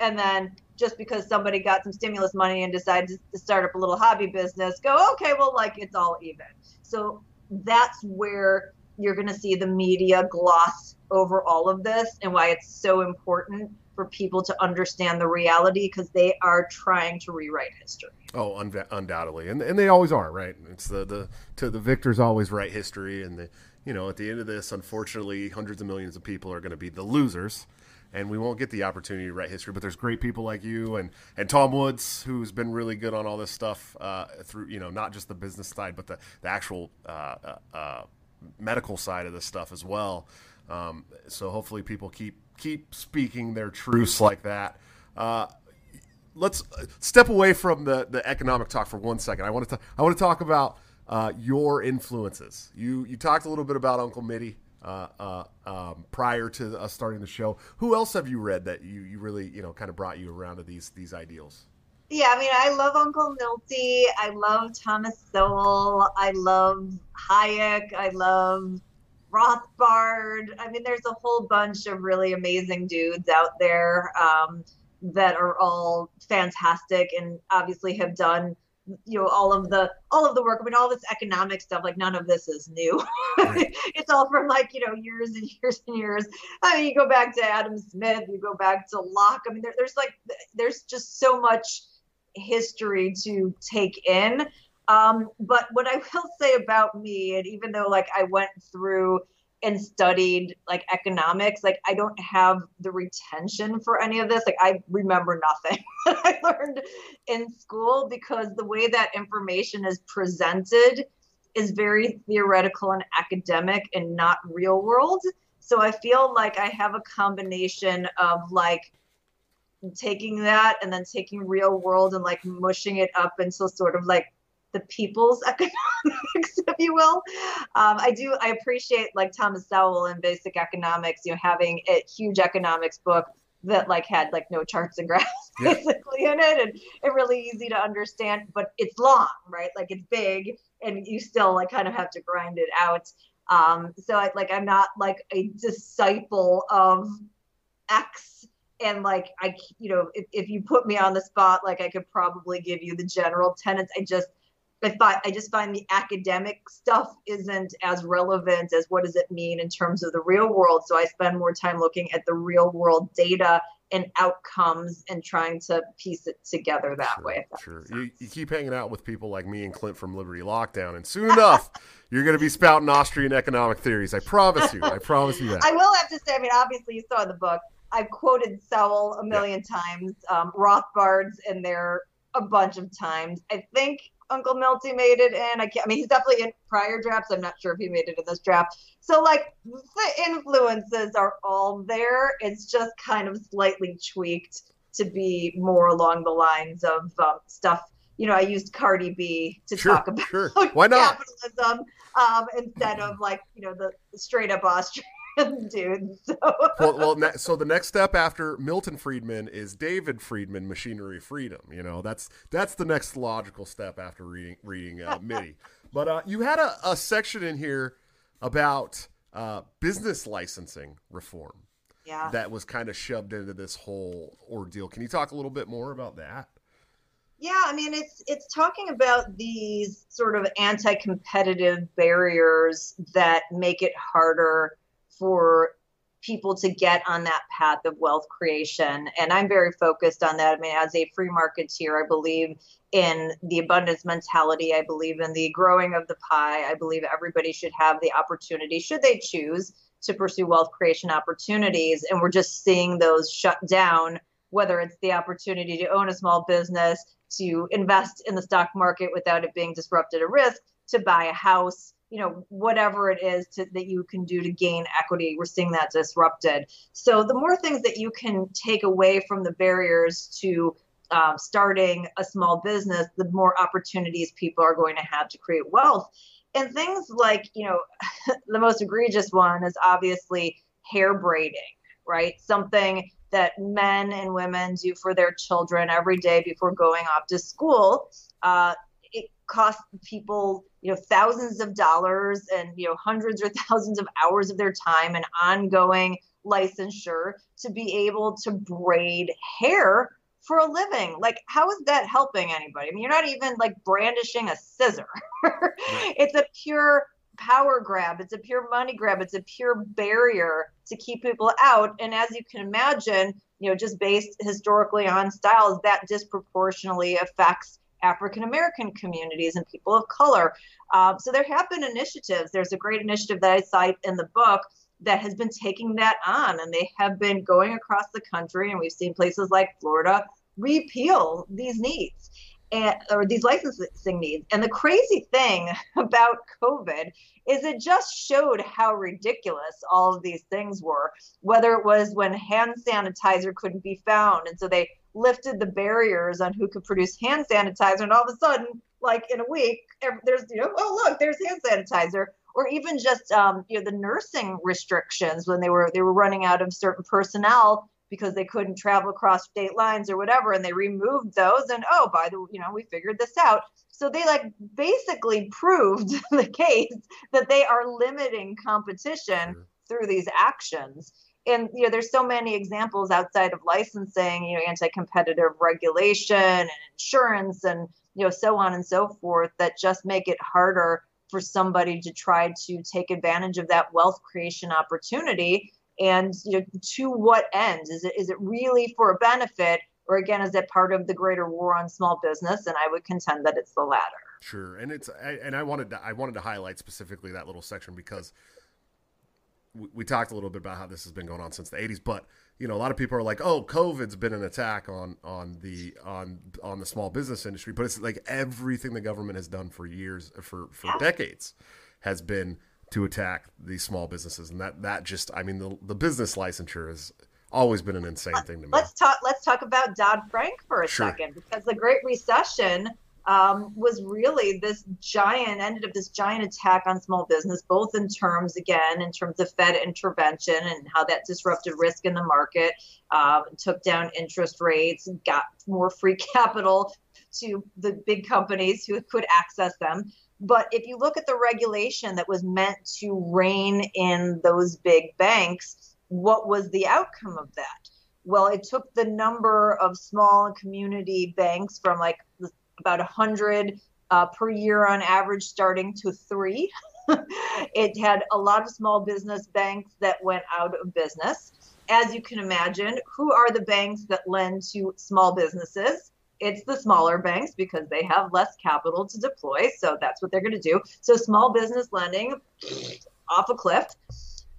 and then just because somebody got some stimulus money and decided to start up a little hobby business, go okay, well like it's all even. So that's where you're going to see the media gloss over all of this and why it's so important for people to understand the reality because they are trying to rewrite history.
Oh, un- undoubtedly, and and they always are, right? It's the the to the victors always write history, and the you know at the end of this, unfortunately, hundreds of millions of people are going to be the losers, and we won't get the opportunity to write history. But there's great people like you and and Tom Woods, who's been really good on all this stuff uh, through you know not just the business side, but the the actual uh, uh, uh medical side of this stuff as well. Um, so hopefully, people keep keep speaking their truths like that. Uh, let's step away from the, the economic talk for one second. I want to I want to talk about uh, your influences. You you talked a little bit about Uncle Milty uh, uh, um, prior to us starting the show. Who else have you read that you, you really you know kind of brought you around to these these ideals?
Yeah, I mean, I love Uncle Milty. I love Thomas Sowell. I love Hayek. I love Rothbard. I mean, there's a whole bunch of really amazing dudes out there. Um, that are all fantastic and obviously have done you know all of the all of the work. I mean all this economic stuff like none of this is new. Right. it's all from like you know years and years and years. I mean you go back to adam smith you go back to locke. I mean there, there's like there's just so much history to take in. Um, but what i will say about me and even though like i went through and studied like economics like i don't have the retention for any of this. Like i remember nothing that i learned in school because the way that information is presented is very theoretical and academic and not real world. So i feel like i have a combination of like taking that and then taking real world and like mushing it up into sort of like the people's economics, if you will. Um, I do, I appreciate like Thomas Sowell in Basic Economics, you know, having a huge economics book that like had like no charts and graphs yeah. basically in it and it really easy to understand, but it's long, right? Like it's big and you still like kind of have to grind it out. Um, so I like, I'm not like a disciple of X and like I, you know, if, if you put me on the spot, like I could probably give you the general tenets. I just I find I just find the academic stuff isn't as relevant as what does it mean in terms of the real world. So I spend more time looking at the real world data and outcomes and trying to piece it together that
sure,
way.
That sure. You, you, keep hanging out with people like me and Clint from Liberty Lockdown, and soon enough, you're going to be spouting Austrian economic theories. I promise you. I promise you that.
I will have to say, I mean, obviously, you saw the book. I've quoted Sowell a million yeah. times, um, Rothbard's in there a bunch of times. I think Uncle Milty made it in. I can't. I mean, he's definitely in prior drafts. I'm not sure if he made it in this draft. So like the influences are all there. It's just kind of slightly tweaked to be more along the lines of um, stuff. You know, I used Cardi B to
sure,
talk about
sure. Why not?
capitalism um, instead of like you know the straight up Austrian dude. So.
well, well, so the next step after Milton Friedman is David Friedman, Machinery Freedom. You know, that's that's the next logical step after reading reading uh, Milty. But uh, you had a, a, section in here about uh, business licensing reform.
Yeah.
That was kind of shoved into this whole ordeal. Can you talk a little bit more about that?
Yeah, I mean it's it's talking about these sort of anti-competitive barriers that make it harder for people to get on that path of wealth creation. And I'm very focused on that. I mean, as a free marketeer, I believe in the abundance mentality. I believe in the growing of the pie. I believe everybody should have the opportunity, should they choose, to pursue wealth creation opportunities. And we're just seeing those shut down, whether it's the opportunity to own a small business, to invest in the stock market without it being disrupted or risk, to buy a house you know whatever it is to, that you can do to gain equity we're seeing that disrupted. So the more things that you can take away from the barriers to um, starting a small business the more opportunities people are going to have to create wealth. And things like you know the most egregious one is obviously hair braiding right? Something that men and women do for their children every day before going off to school uh, it costs people you know thousands of dollars and you know hundreds or thousands of hours of their time and ongoing licensure to be able to braid hair for a living. Like, how is that helping anybody? I mean, you're not even like brandishing a scissor. it's a pure power grab. It's a pure money grab. It's a pure barrier to keep people out. And as you can imagine, you know, just based historically on styles, that disproportionately affects African American communities and people of color. Um, so there have been initiatives. There's a great initiative that I cite in the book that has been taking that on, and they have been going across the country. And we've seen places like Florida repeal these needs and or these licensing needs. And the crazy thing about COVID is it just showed how ridiculous all of these things were. Whether it was when hand sanitizer couldn't be found, and so they lifted the barriers on who could produce hand sanitizer, and all of a sudden, like in a week, there's you know, oh look, there's hand sanitizer. Or even just um, you know the nursing restrictions when they were they were running out of certain personnel because they couldn't travel across state lines or whatever and they removed those and oh by the you know we figured this out so they like basically proved the case that they are limiting competition sure. through these actions and you know there's so many examples outside of licensing you know anti-competitive regulation and insurance and you know so on and so forth that just make it harder for somebody to try to take advantage of that wealth creation opportunity. And you know to what end? Is it is it really for a benefit? Or again is it part of the greater war on small business? And i would contend that it's the latter.
Sure. And it's and i wanted to i wanted to highlight specifically that little section because we, we talked a little bit about how this has been going on since the 80s but you know a lot of people are like oh covid's been an attack on on the on on the small business industry but it's like everything the government has done for years for for decades has been to attack these small businesses, and that that just I mean the the business licensure has always been an insane thing to me.
Let's talk. Let's talk about Dodd Frank for a sure. second because the Great Recession um, was really this giant ended up this giant attack on small business, both in terms again in terms of Fed intervention and how that disrupted risk in the market, um, took down interest rates, got more free capital to the big companies who could access them. But if you look at the regulation that was meant to rein in those big banks, what was the outcome of that? Well, it took the number of small community banks from like about 100 uh, per year on average, starting to three. it had a lot of small business banks that went out of business. As you can imagine, who are the banks that lend to small businesses? it's the smaller banks because they have less capital to deploy. So that's what they're going to do. So small business lending off a cliff.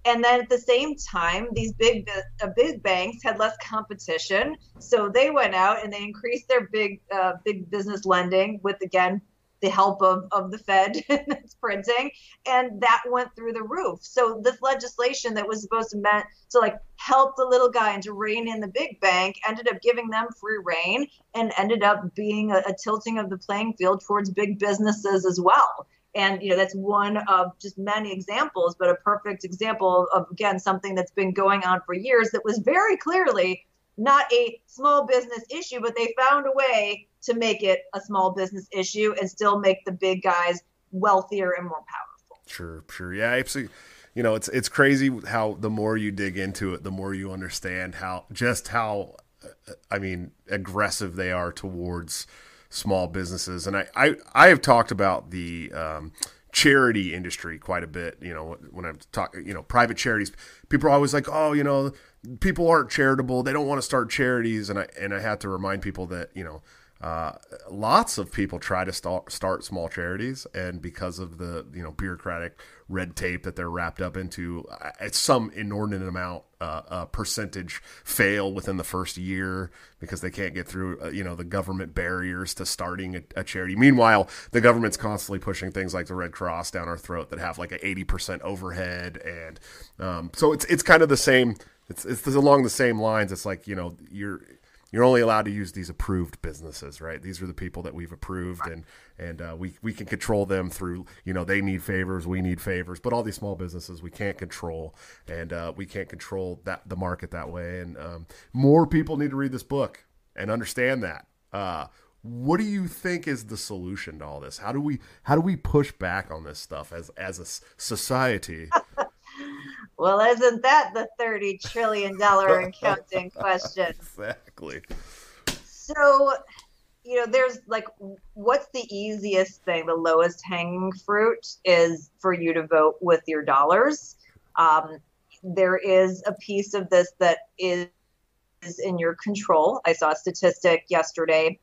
And then at the same time, these big uh, big banks had less competition, so they went out and they increased their big uh, big business lending with again the help of, of the Fed that's printing, and that went through the roof. So this legislation that was supposed to meant to like help the little guy and to rein in the big bank ended up giving them free reign and ended up being a, a tilting of the playing field towards big businesses as well. And you know that's one of just many examples, but a perfect example of again something that's been going on for years that was very clearly not a small business issue, but they found a way to make it a small business issue and still make the big guys wealthier and more powerful.
Sure, sure. Yeah, absolutely. You know, it's it's crazy how the more you dig into it, the more you understand how just how uh, I mean aggressive they are towards small businesses. And I I, I have talked about the um, charity industry quite a bit. You know, when I'm talking, you know, private charities, people are always like, oh, you know, people aren't charitable. They don't want to start charities. And I and I had to remind people that you know uh, lots of people try to start, start small charities, and because of the you know bureaucratic red tape that they're wrapped up into, uh, it's some inordinate amount uh, uh, percentage fail within the first year because they can't get through uh, you know the government barriers to starting a, a, charity. Meanwhile, the government's constantly pushing things like the Red Cross down our throat that have like an eighty percent overhead, and um, so it's it's kind of the same. It's it's along the same lines. It's like you know you're you're only allowed to use these approved businesses, right? These are the people that we've approved, and and uh, we we can control them through you know they need favors, we need favors, but all these small businesses we can't control, and uh, we can't control that the market that way. And um, more people need to read this book and understand that. Uh, what do you think is the solution to all this? How do we how do we push back on this stuff as as a society?
well, isn't that the thirty trillion dollar and counting question?
Exactly.
So, you know, there's like, what's the easiest thing? The lowest hanging fruit is for you to vote with your dollars. Um, there is a piece of this that is is in your control. I saw a statistic yesterday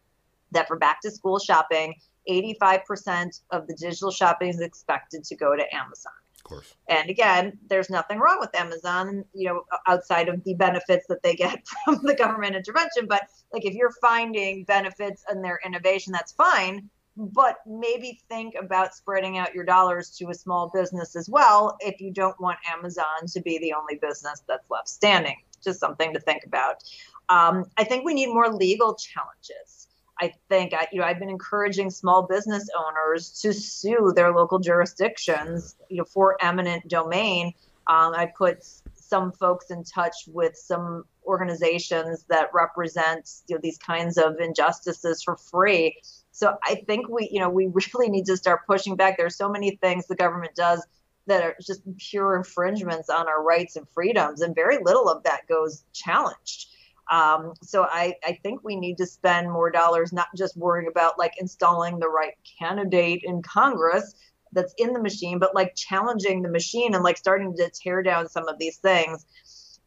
that for back to school shopping, 85% of the digital shopping is expected to go to Amazon.
Course.
And again, there's nothing wrong with Amazon, you know, outside of the benefits that they get from the government intervention. But like if you're finding benefits in their innovation, that's fine. But maybe think about spreading out your dollars to a small business as well if you don't want Amazon to be the only business that's left standing. Just something to think about. Um, I think we need more legal challenges. I think I, you know I've been encouraging small business owners to sue their local jurisdictions, you know, for eminent domain. Um, I put some folks in touch with some organizations that represent you know, these kinds of injustices for free. So I think we, you know, we really need to start pushing back. There's so many things the government does that are just pure infringements on our rights and freedoms, and very little of that goes challenged. Um, so I, I think we need to spend more dollars, not just worrying about like installing the right candidate in Congress that's in the machine, but like challenging the machine and like starting to tear down some of these things.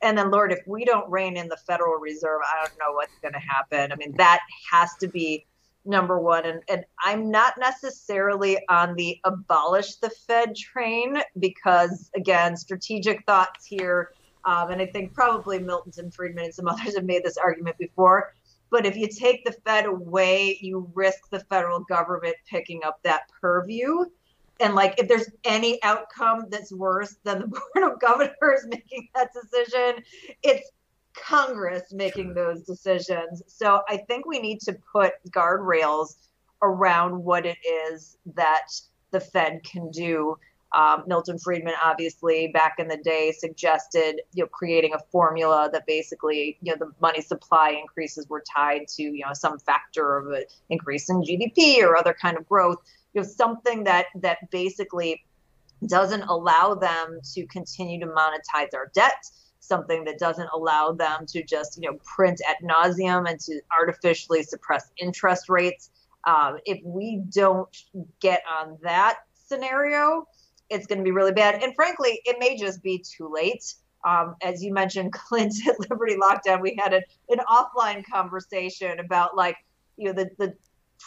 And then, Lord, if we don't rein in the Federal Reserve, I don't know what's going to happen. I mean, that has to be number one. And, and I'm not necessarily on the abolish the Fed train because, again, strategic thoughts here um, and I think probably Milton and Friedman and some others have made this argument before. But if you take the Fed away, you risk the federal government picking up that purview. And like, if there's any outcome that's worse than the Board of Governors making that decision, it's Congress making those decisions. So I think we need to put guardrails around what it is that the Fed can do um, Milton Friedman, obviously, back in the day, suggested you know creating a formula that basically you know the money supply increases were tied to you know some factor of an increase in GDP or other kind of growth. You know something that that basically doesn't allow them to continue to monetize our debt. Something that doesn't allow them to just you know print at nauseum and to artificially suppress interest rates. Um, if we don't get on that scenario, it's going to be really bad. And frankly, it may just be too late. Um, as you mentioned, Clint at Liberty Lockdown, we had an, an offline conversation about like, you know, the, the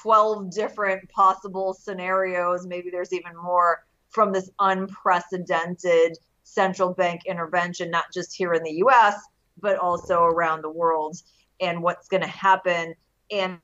12 different possible scenarios. Maybe there's even more from this unprecedented central bank intervention, not just here in the US, but also around the world and what's going to happen. And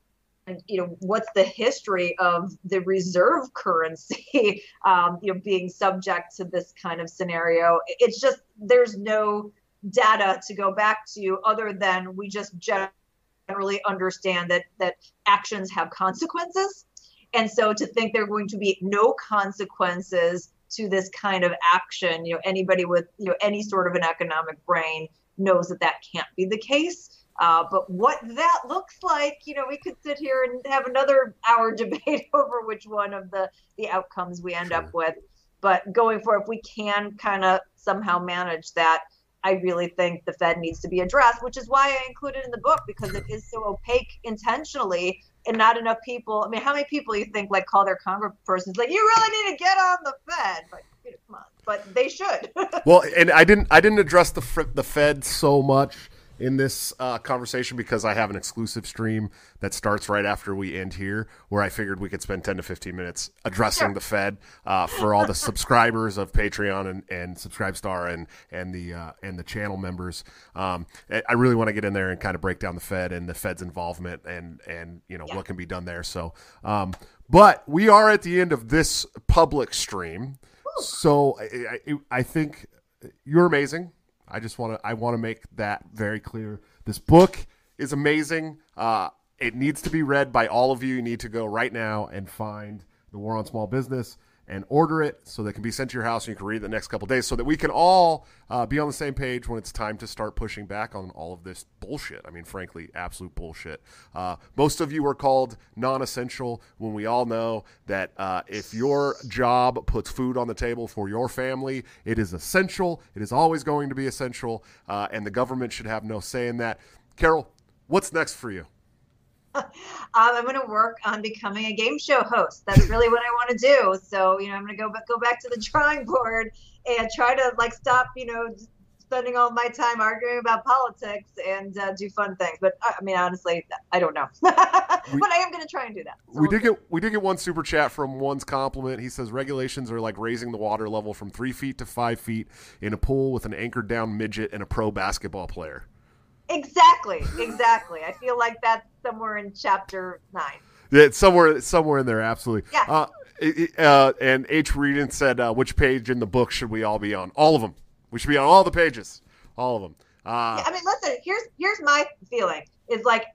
you know what's the history of the reserve currency um, you know being subject to this kind of scenario? It's just there's no data to go back to other than we just generally understand that that actions have consequences. And so to think there are going to be no consequences to this kind of action you know anybody with you know any sort of an economic brain knows that that can't be the case uh, but what that looks like, you know, we could sit here and have another hour debate over which one of the the outcomes we end sure. up with. But going forward, if we can kind of somehow manage that, I really think the Fed needs to be addressed, which is why I included in the book because it is so opaque intentionally and not enough people. I mean, how many people you think like call their congresspersons like, you really need to get on the Fed? But you know, come on, but they should.
well, and I didn't I didn't address the the Fed so much in this uh, conversation because I have an exclusive stream that starts right after we end here, where I figured we could spend 10 to 15 minutes addressing sure. the Fed uh, for all the subscribers of Patreon and, and SubscribeStar and and the uh, and the channel members. Um, I really want to get in there and kind of break down the Fed and the Fed's involvement and and you know yeah. what can be done there. So, um, but we are at the end of this public stream, so I, I, I think you're amazing. I just want to I want to make that very clear. This book is amazing. Uh, it needs to be read by all of you. You need to go right now and find the War on Small Business. And order it so that it can be sent to your house and you can read it the next couple days so that we can all uh, be on the same page when it's time to start pushing back on all of this bullshit. I mean, frankly, absolute bullshit. Uh, most of you are called non essential when we all know that uh, if your job puts food on the table for your family, it is essential. It is always going to be essential, uh, and the government should have no say in that. Carol, what's next for you?
um, I'm going to work on becoming a game show host. That's really what I want to do. So, you know, I'm going to go go back to the drawing board and try to like stop, you know, spending all my time arguing about politics and uh, do fun things. But I mean, honestly, I don't know. but I am going to try and do that.
So we we'll did see. get we did get one super chat from one's compliment. He says regulations are like raising the water level from three feet to five feet in a pool with an anchored down midget and a pro basketball player.
Exactly, exactly. I feel like that's somewhere in chapter nine.
Yeah, somewhere, somewhere in there, absolutely.
Yeah.
Uh, uh, and H. Reedon said, uh, "Which page in the book should we all be on? All of them. We should be on all the pages, all of them." Uh,
yeah, I mean, listen. Here's here's my feeling. Is like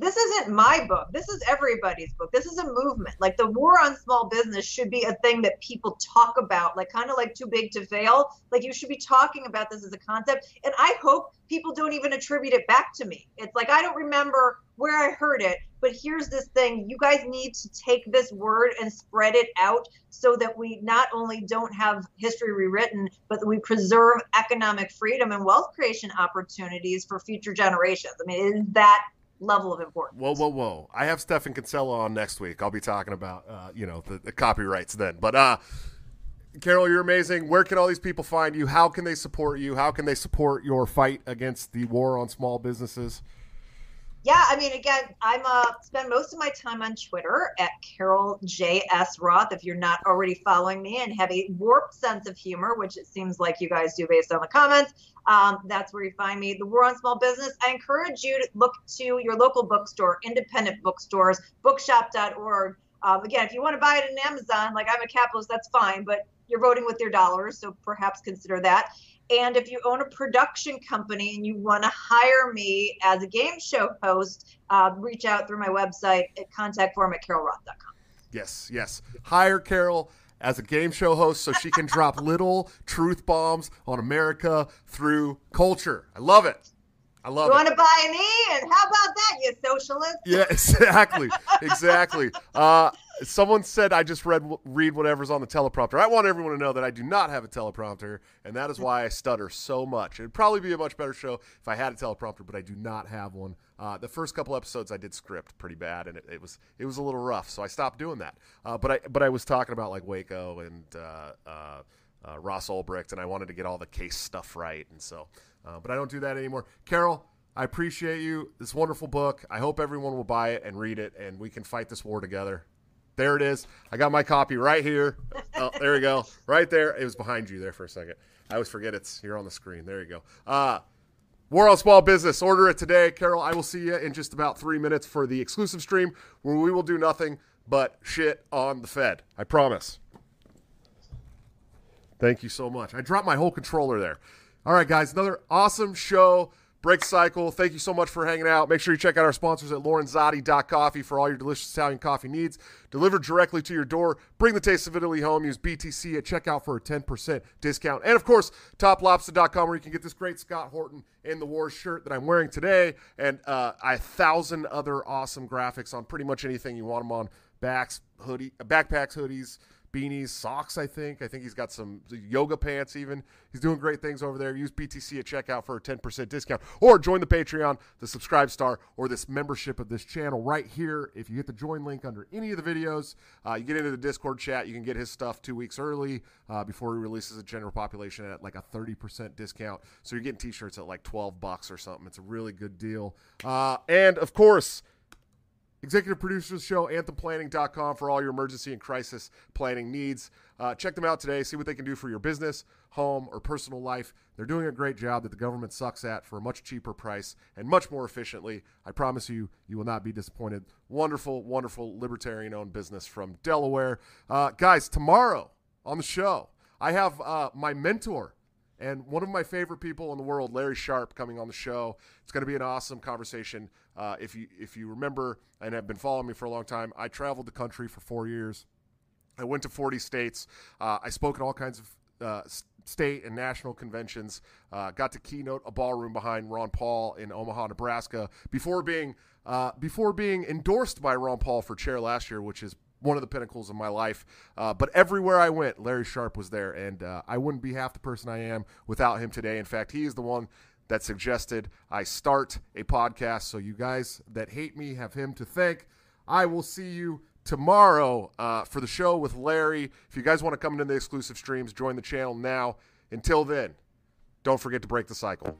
this isn't my book. This is everybody's book. This is a movement. Like the war on small business should be a thing that people talk about, like kind of like too big to fail. Like you should be talking about this as a concept. And I hope people don't even attribute it back to me. It's like I don't remember where I heard it, but here's this thing. You guys need to take this word and spread it out so that we not only don't have history rewritten, but that we preserve economic freedom and wealth creation opportunities for future generations. I mean, is that level of importance.
Whoa, whoa, whoa! I have Stephan Kinsella on next week. I'll be talking about uh, you know the, the, copyrights then. But uh, Carol, you're amazing. Where can all these people find you? How can they support you? How can they support your fight against the war on small businesses?
Yeah, I mean, again, I'm uh spend most of my time on Twitter at Carol J S Roth. If you're not already following me and have a warped sense of humor, which it seems like you guys do based on the comments, um, that's where you find me. The War on Small Business. I encourage you to look to your local bookstore, independent bookstores, bookshop.org. Um, again, if you want to buy it on Amazon, like I'm a capitalist, that's fine, but you're voting with your dollars, so perhaps consider that. And if you own a production company and you want to hire me as a game show host, uh, reach out through my website at contact form at carolroth.com.
Yes, yes. Hire Carol as a game show host so she can drop little truth bombs on America through culture. I love it. I love
you
it.
want to buy an E? And how about that, you socialist?
Yeah, exactly, exactly. Uh, someone said I just read read whatever's on the teleprompter. I want everyone to know that I do not have a teleprompter, and that is why I stutter so much. It'd probably be a much better show if I had a teleprompter, but I do not have one. Uh, the first couple episodes I did script pretty bad, and it, it was it was a little rough, so I stopped doing that. Uh, but I but I was talking about like Waco and. Uh, uh, uh Ross Ulbricht, and I wanted to get all the case stuff right, and so uh, but I don't do that anymore. Carol, I appreciate you. This wonderful book. I hope everyone will buy it and read it, and we can fight this war together. There it is. I got my copy right here. Oh, there we go. Right there. It was behind you there for a second. I always forget it's here on the screen. There you go. Uh, War on Small Business. Order it today. Carol, I will see you in just about three minutes for the exclusive stream where we will do nothing but shit on the Fed. I promise. Thank you so much. I dropped my whole controller there. All right, guys, another awesome show. Break Cycle. Thank you so much for hanging out. Make sure you check out our sponsors at lorenzotti.coffee for all your delicious Italian coffee needs. Delivered directly to your door. Bring the taste of Italy home. Use BTC at checkout for a 10% discount. And of course, TopLobsta.com where you can get this great Scott Horton in the War shirt that I'm wearing today and uh, a thousand other awesome graphics on pretty much anything you want them on. Backs, hoodie, backpacks, hoodies, beanies, socks. I think. I think he's got some yoga pants. Even he's doing great things over there. Use BTC at checkout for a ten percent discount, or join the Patreon, the SubscribeStar, or this membership of this channel right here. If you hit the join link under any of the videos, uh, you get into the Discord chat. You can get his stuff two weeks early uh, before he releases a general population at like a thirty percent discount. So you're getting T-shirts at like twelve bucks or something. It's a really good deal. Uh, and of course. Executive producers show, anthemplanning.com for all your emergency and crisis planning needs. Uh, check them out today. See what they can do for your business, home, or personal life. They're doing a great job that the government sucks at for a much cheaper price and much more efficiently. I promise you, you will not be disappointed. Wonderful, wonderful libertarian owned business from Delaware. Uh, guys, tomorrow on the show, I have uh, my mentor and one of my favorite people in the world, Larry Sharpe, coming on the show. It's going to be an awesome conversation. Uh, if you if you remember and have been following me for a long time, I traveled the country for four years I went to 40 states. Uh, I spoke at all kinds of uh, state and national conventions. Uh, got to keynote a ballroom behind Ron Paul in Omaha, Nebraska, before being uh, before being endorsed by Ron Paul for chair last year, which is one of the pinnacles of my life. Uh, but everywhere I went, Larry Sharpe was there, and uh, I wouldn't be half the person I am without him today. In fact, he is the one that suggested I start a podcast. So you guys that hate me have him to thank. I will see you tomorrow uh, for the show with Larry. If you guys want to come into the exclusive streams, join the channel now. Until then, don't forget to break the cycle.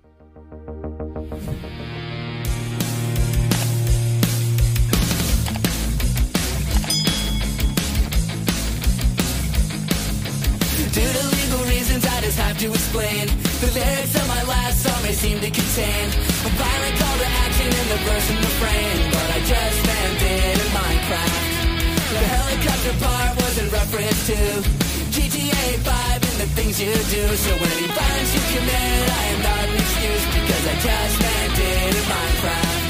Have to explain. The lyrics of my last song may seem to contain a violent call to action in the verse and the refrain, but I just it in Minecraft. The helicopter part was in reference to GTA 5 and the things you do. So any violence you commit, I am not an excuse because I just it in Minecraft.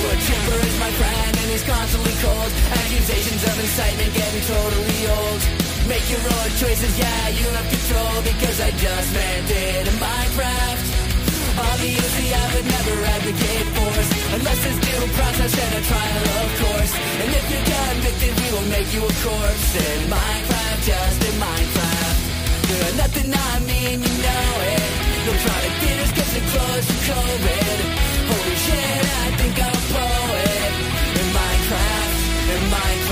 Well, Chipper is my friend and he's constantly cold. Accusations of incitement getting totally old. Make your own choices, yeah, you have control Because I just meant in Minecraft. Obviously I would never advocate force Unless it's due process and a trial, of course. And if you're convicted, we will make you a corpse. In Minecraft, just in Minecraft. You're nothing I mean, you know it. You'll theaters to get us close to COVID Holy shit, I think I'm a poet In Minecraft, in Minecraft.